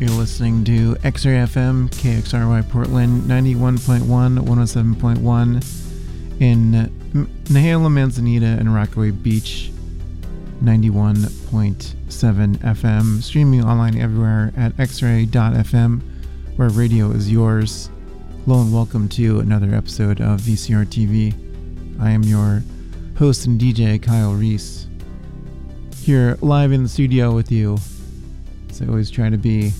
You're listening to X-Ray FM, KXRY Portland, 91.1, 107.1 in Nehalem, Manzanita, and Rockaway Beach, 91.7 FM. Streaming online everywhere at xray.fm, where radio is yours. Hello and welcome to another episode of VCR TV. I am your host and DJ, Kyle Reese. Here live in the studio with you as I always try to be.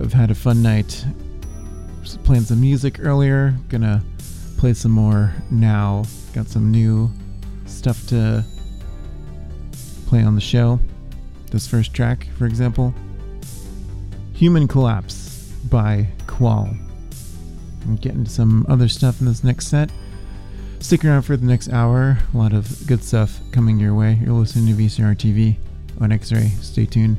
I've had a fun night. Just playing some music earlier. Gonna play some more now. Got some new stuff to play on the show. This first track, for example, Human Collapse by Qual. I'm getting to some other stuff in this next set. Stick around for the next hour. A lot of good stuff coming your way. You're listening to VCR TV on X Ray. Stay tuned.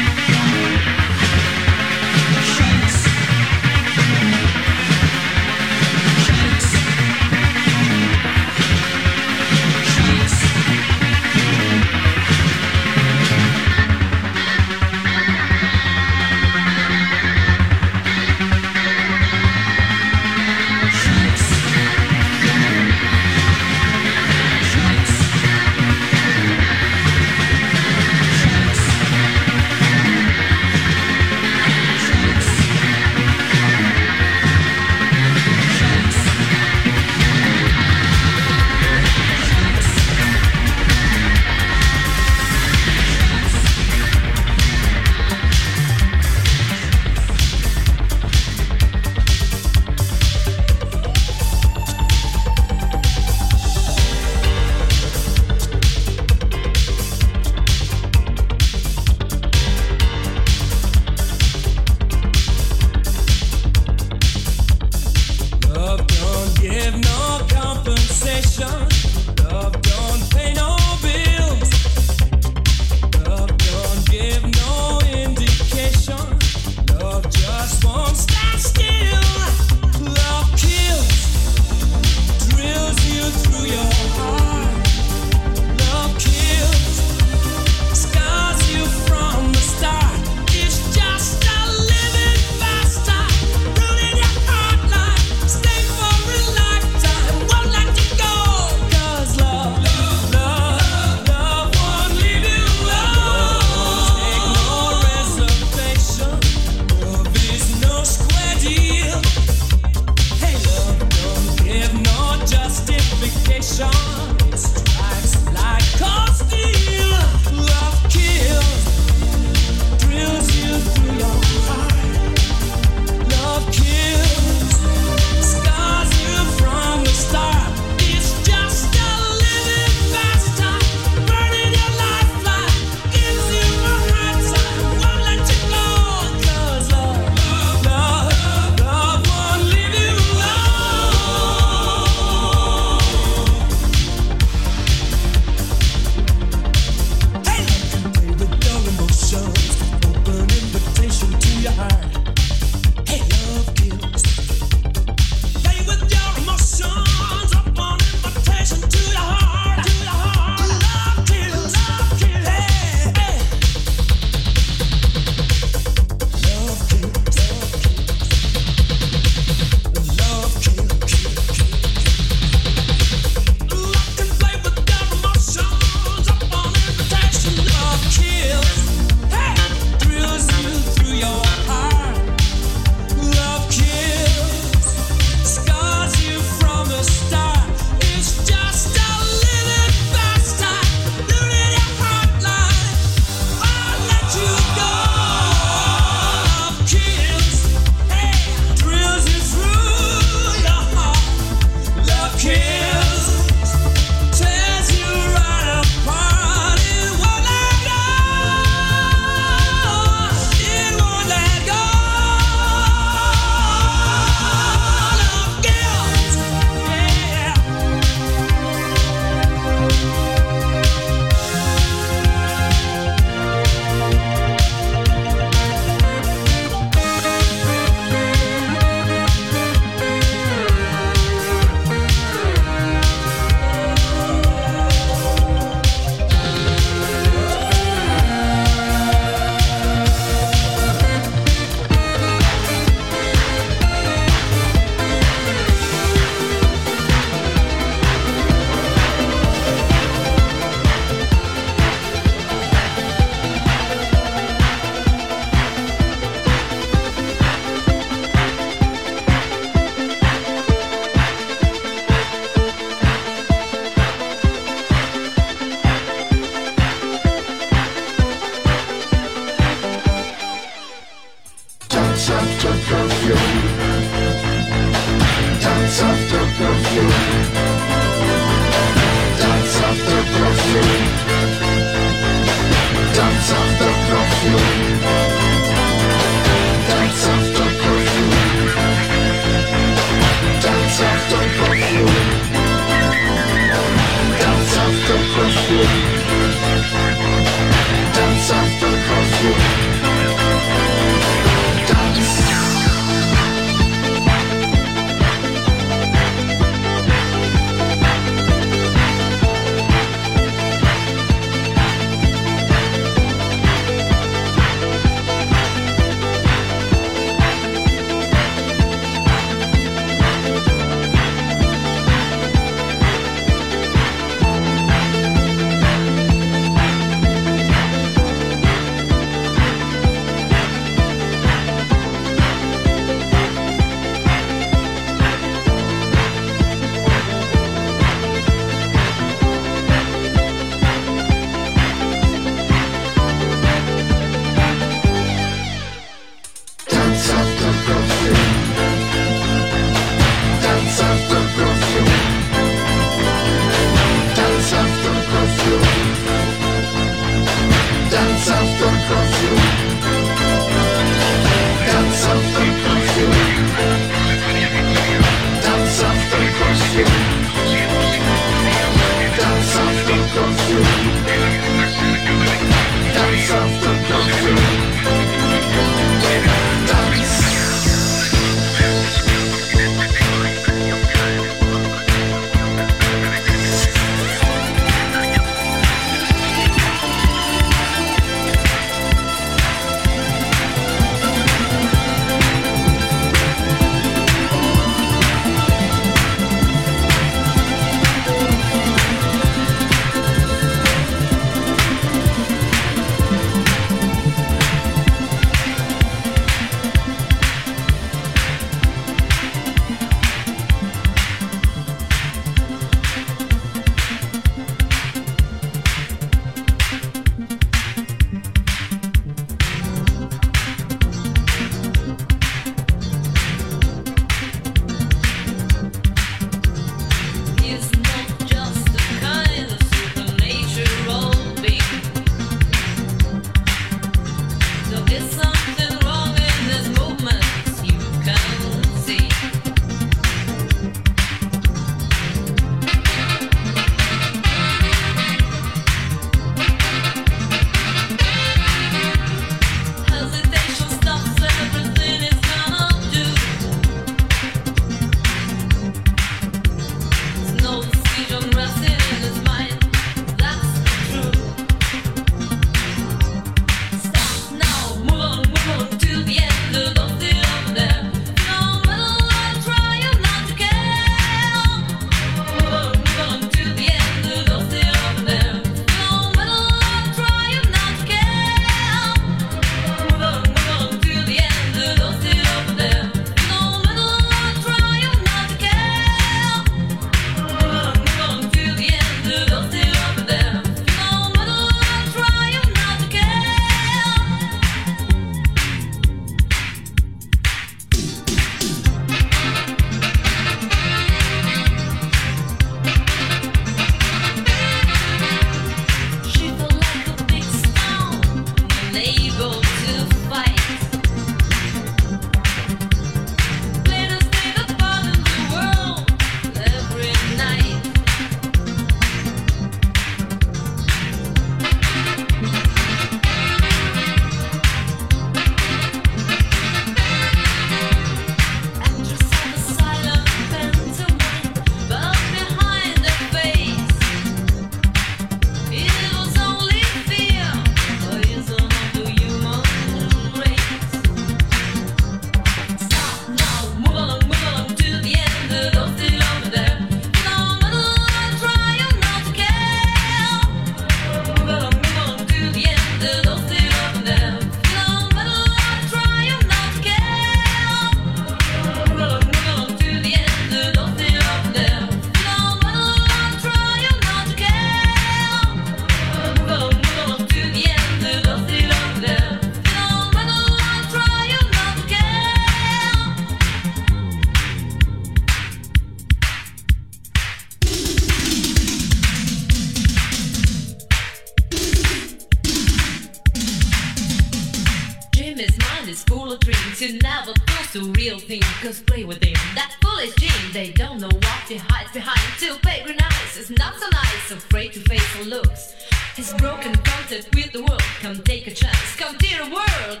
Full of dreams. You never close to real things, cause play with them. That foolish gene, they don't know what he hides behind. To pagan eyes is not so nice, afraid to face the looks. His broken contact with the world, come take a chance, come dear world.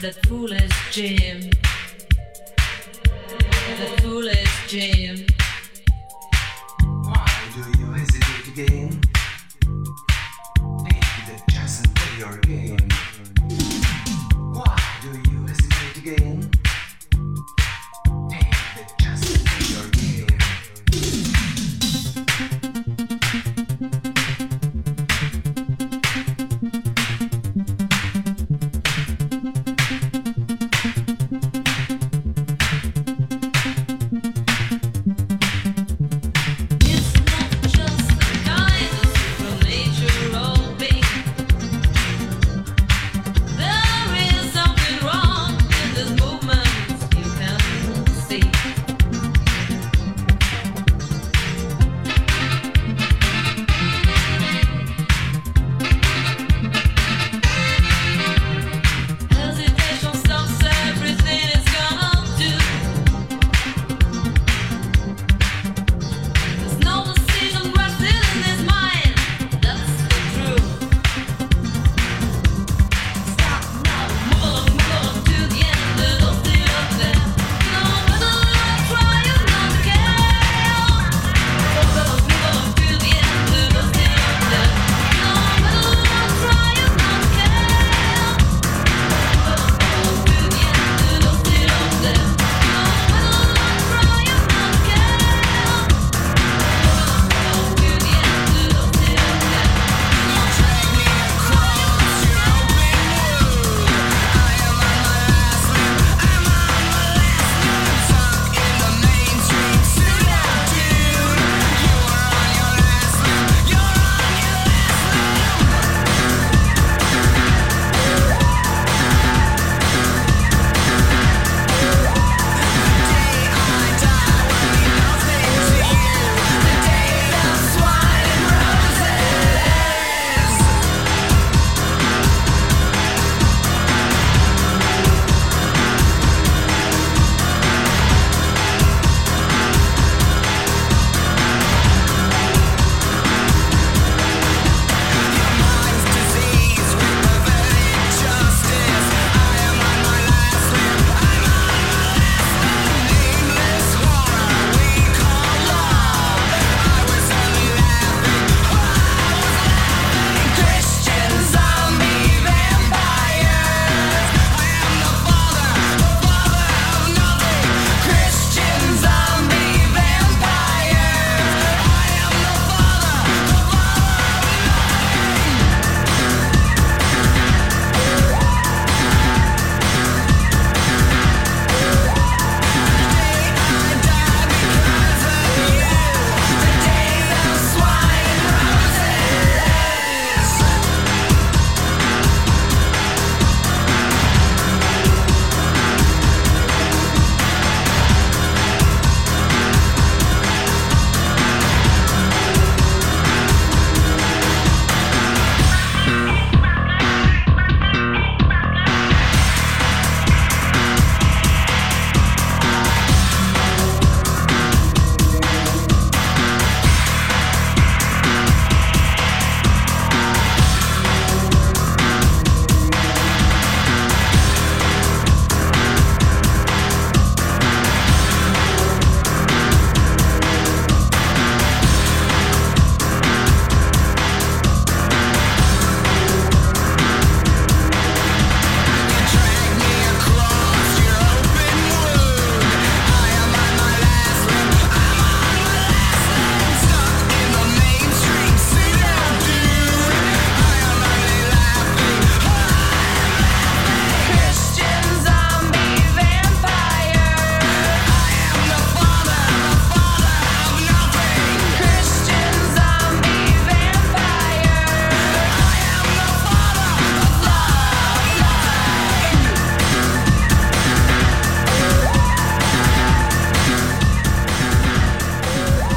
That foolish Jim. That foolish Jim. Why do you hesitate again? Take the chance and play your game.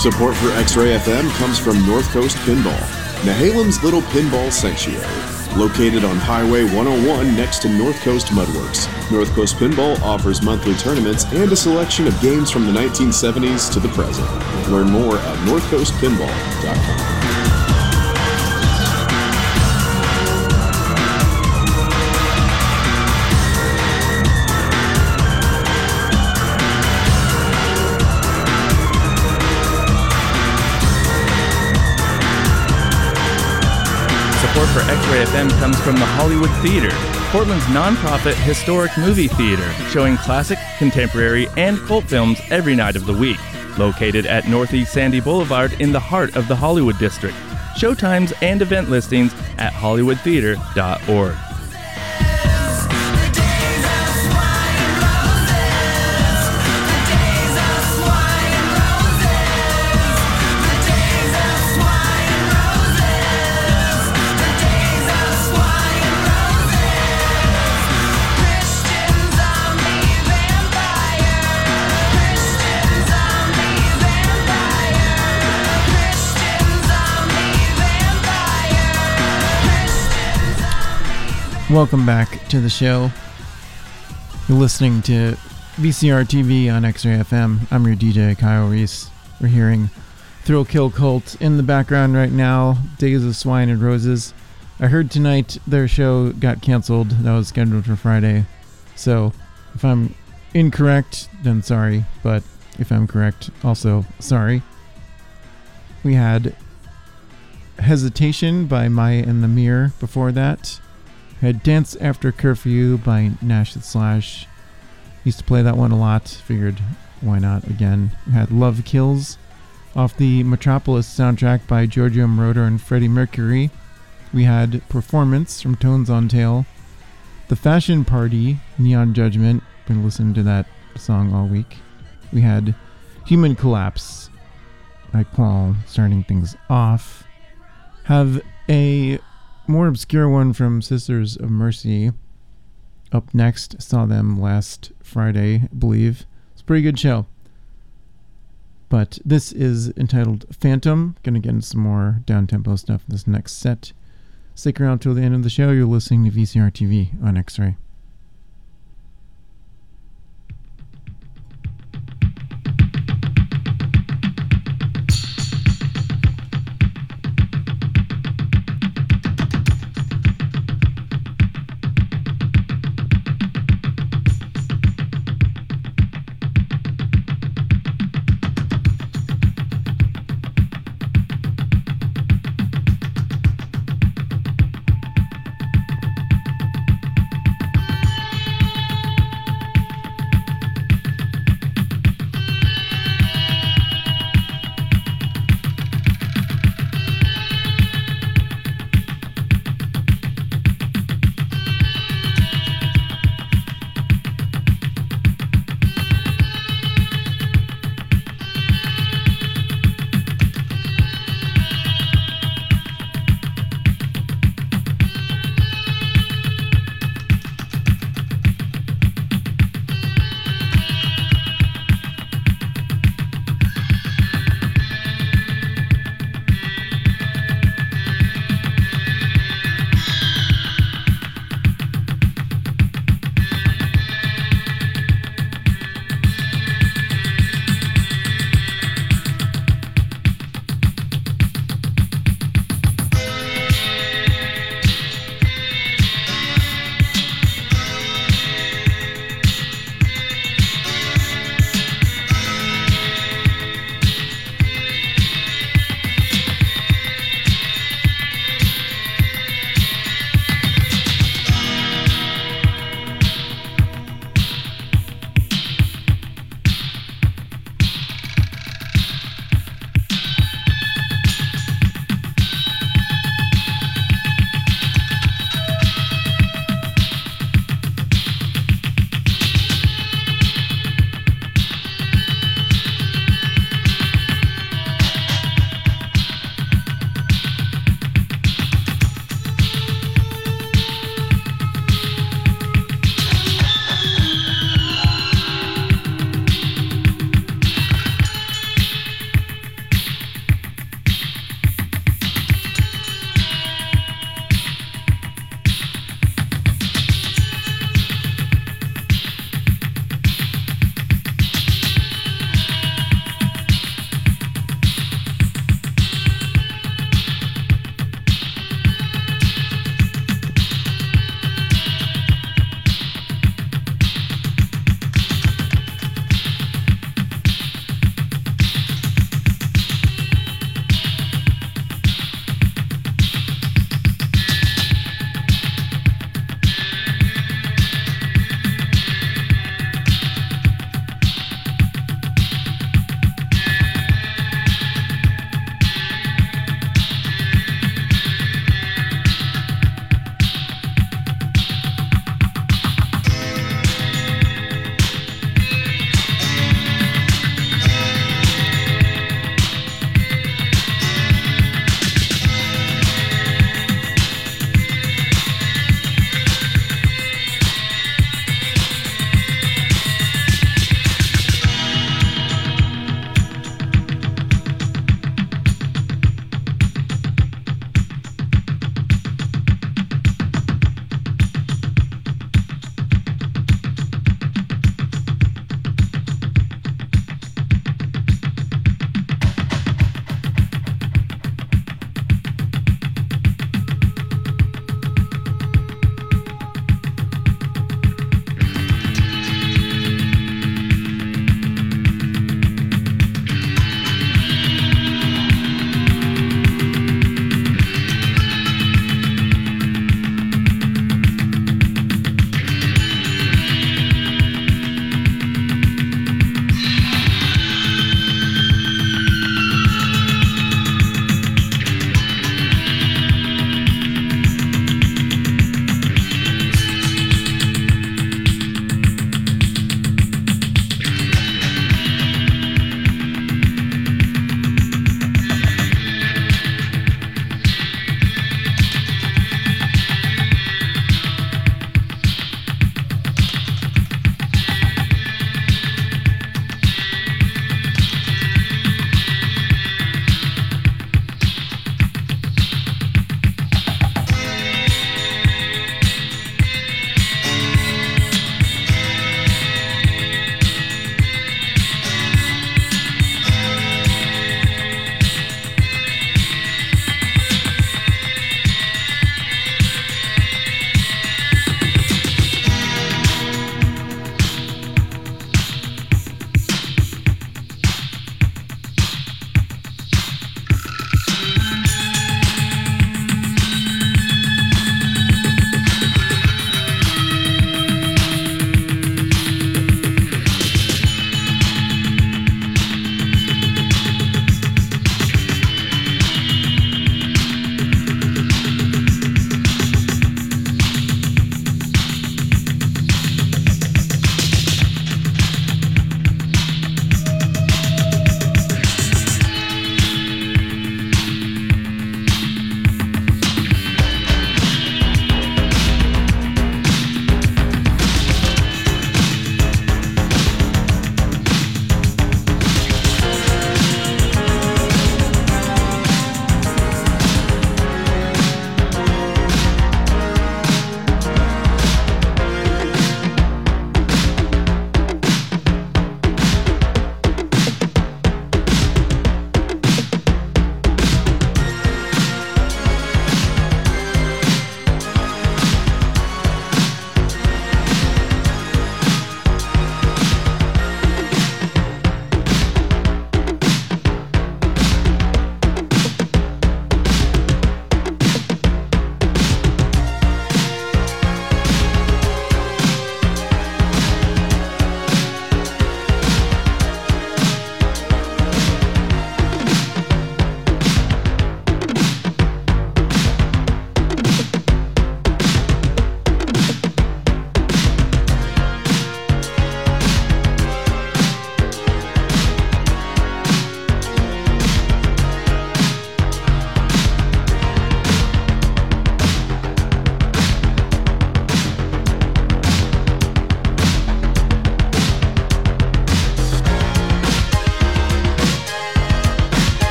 Support for X Ray FM comes from North Coast Pinball, Nehalem's little pinball sanctuary. Located on Highway 101 next to North Coast Mudworks, North Coast Pinball offers monthly tournaments and a selection of games from the 1970s to the present. Learn more at northcoastpinball.com. For X-Ray FM comes from the Hollywood Theater, Portland's nonprofit historic movie theater, showing classic, contemporary, and cult films every night of the week. Located at Northeast Sandy Boulevard in the heart of the Hollywood District. Showtimes and event listings at hollywoodtheater.org. Welcome back to the show. You're listening to VCR TV on X-Ray FM. I'm your DJ Kyle Reese. We're hearing Thrill Kill Kult in the background right now. Days of Swine and Roses. I heard tonight their show got canceled. That was scheduled for Friday. So if I'm incorrect, then sorry. But if I'm correct, also sorry. We had Hesitation by Mya and the Mirror before that had Dance After Curfew by Nash the Slash. Used to play that one a lot. Figured why not again. We had Love Kills off the Metropolis soundtrack by Giorgio Moroder and Freddie Mercury. We had Performance from Tones on Tail. The Fashion Party, Neon Judgment. Been listening to that song all week. We had Human Collapse by Qual starting things off. Have a more obscure one from Sisters of Mercy. Up next, saw them last Friday, I believe. It's a pretty good show. But this is entitled Phantom. Gonna get into some more down tempo stuff in this next set. Stick around till the end of the show. You're listening to VCR TV on X Ray.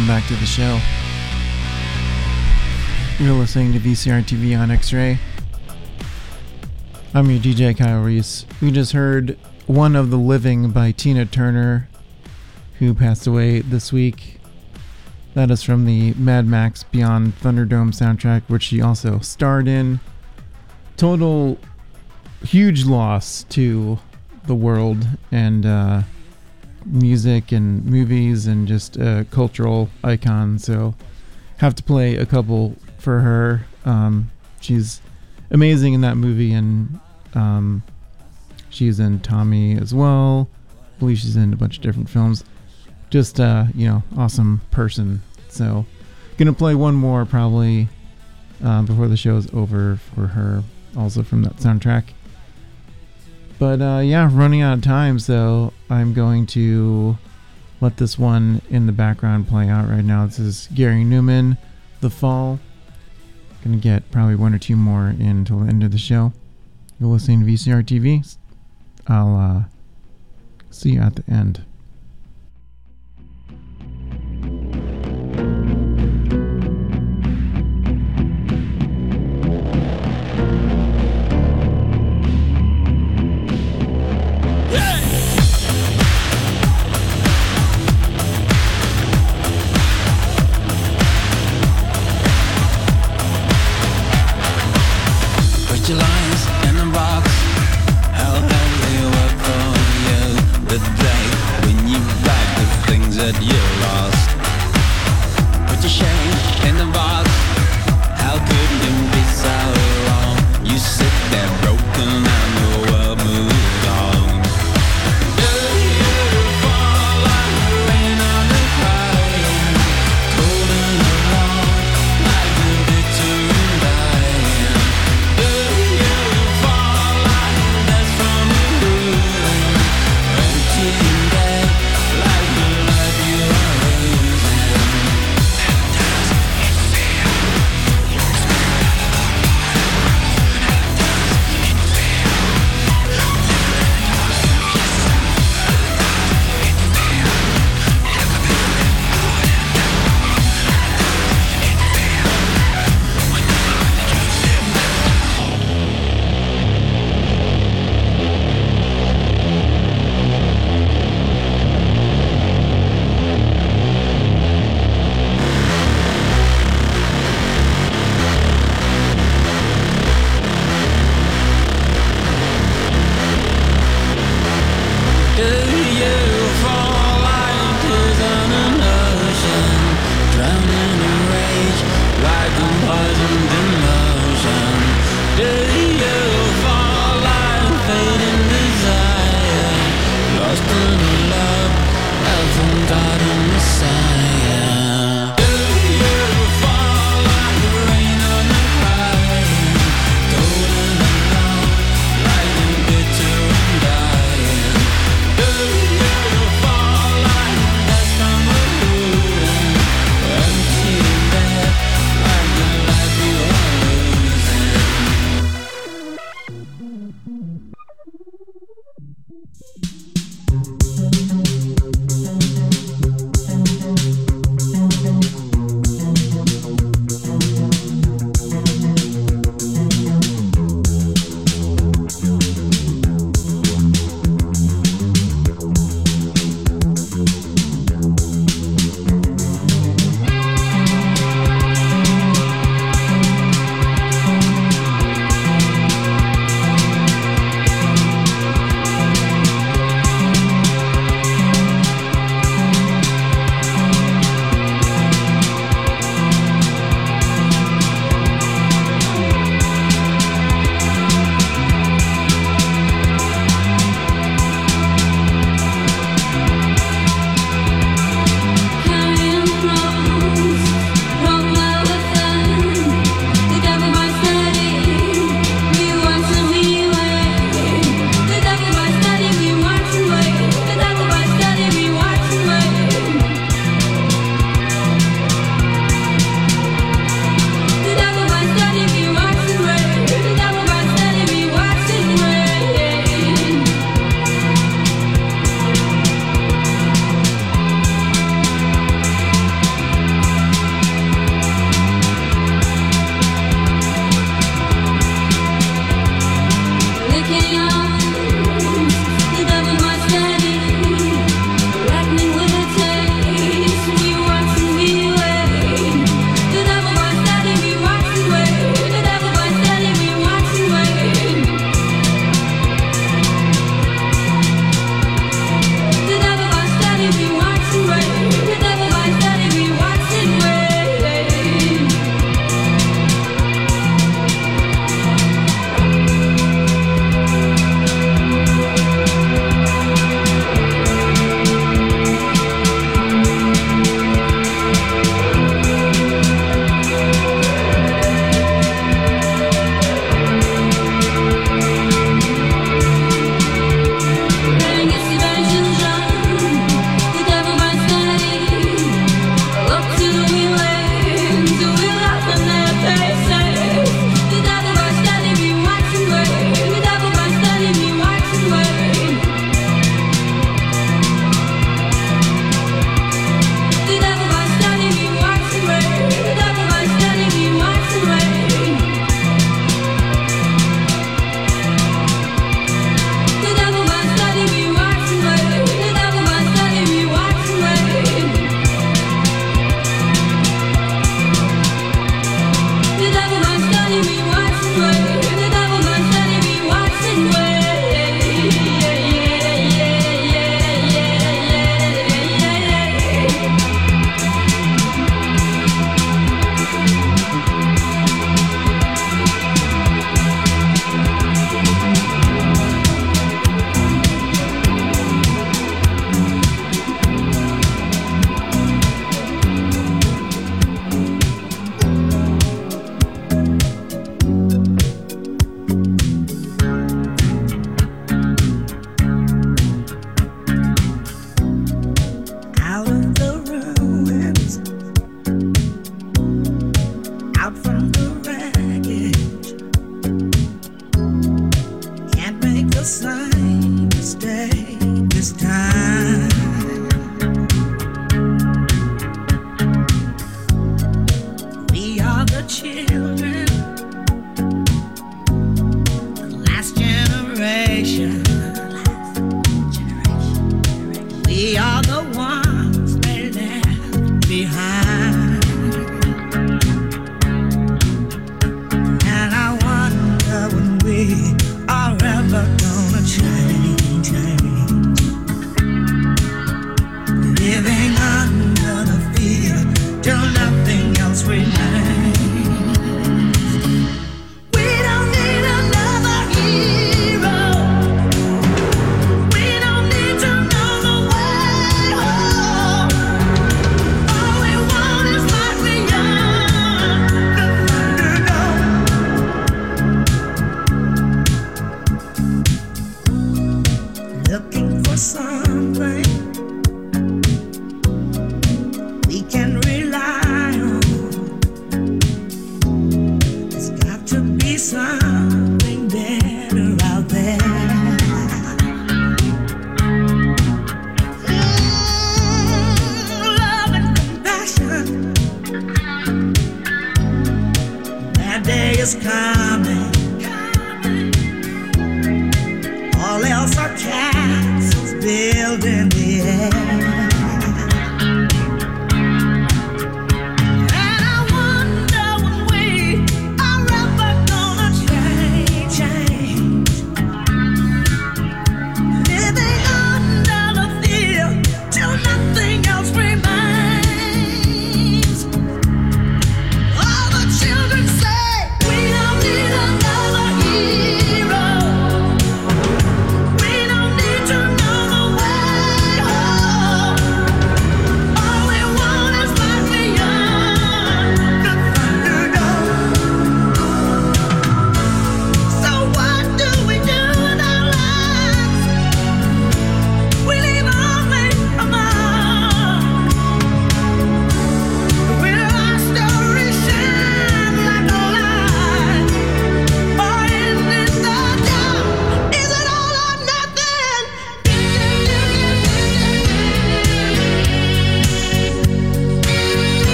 Welcome back to the show. You're listening to VCR TV on X Ray. I'm your DJ Kyle Reese. We just heard One of the Living by Tina Turner, who passed away this week. That is from the Mad Max Beyond Thunderdome soundtrack, which she also starred in. Total huge loss to the world and uh, music and movies and just a cultural icon. So, have to play a couple for her. Um, she's amazing in that movie, and um, she's in Tommy as well. I believe she's in a bunch of different films. Just uh, you know, awesome person. So, gonna play one more probably uh, before the show is over for her, also from that soundtrack. But uh, yeah, running out of time, so I'm going to let this one in the background play out right now. This is Gary Numan, The Fall. Gonna get probably one or two more in until the end of the show. You're listening to VCR TV. I'll uh, see you at the end.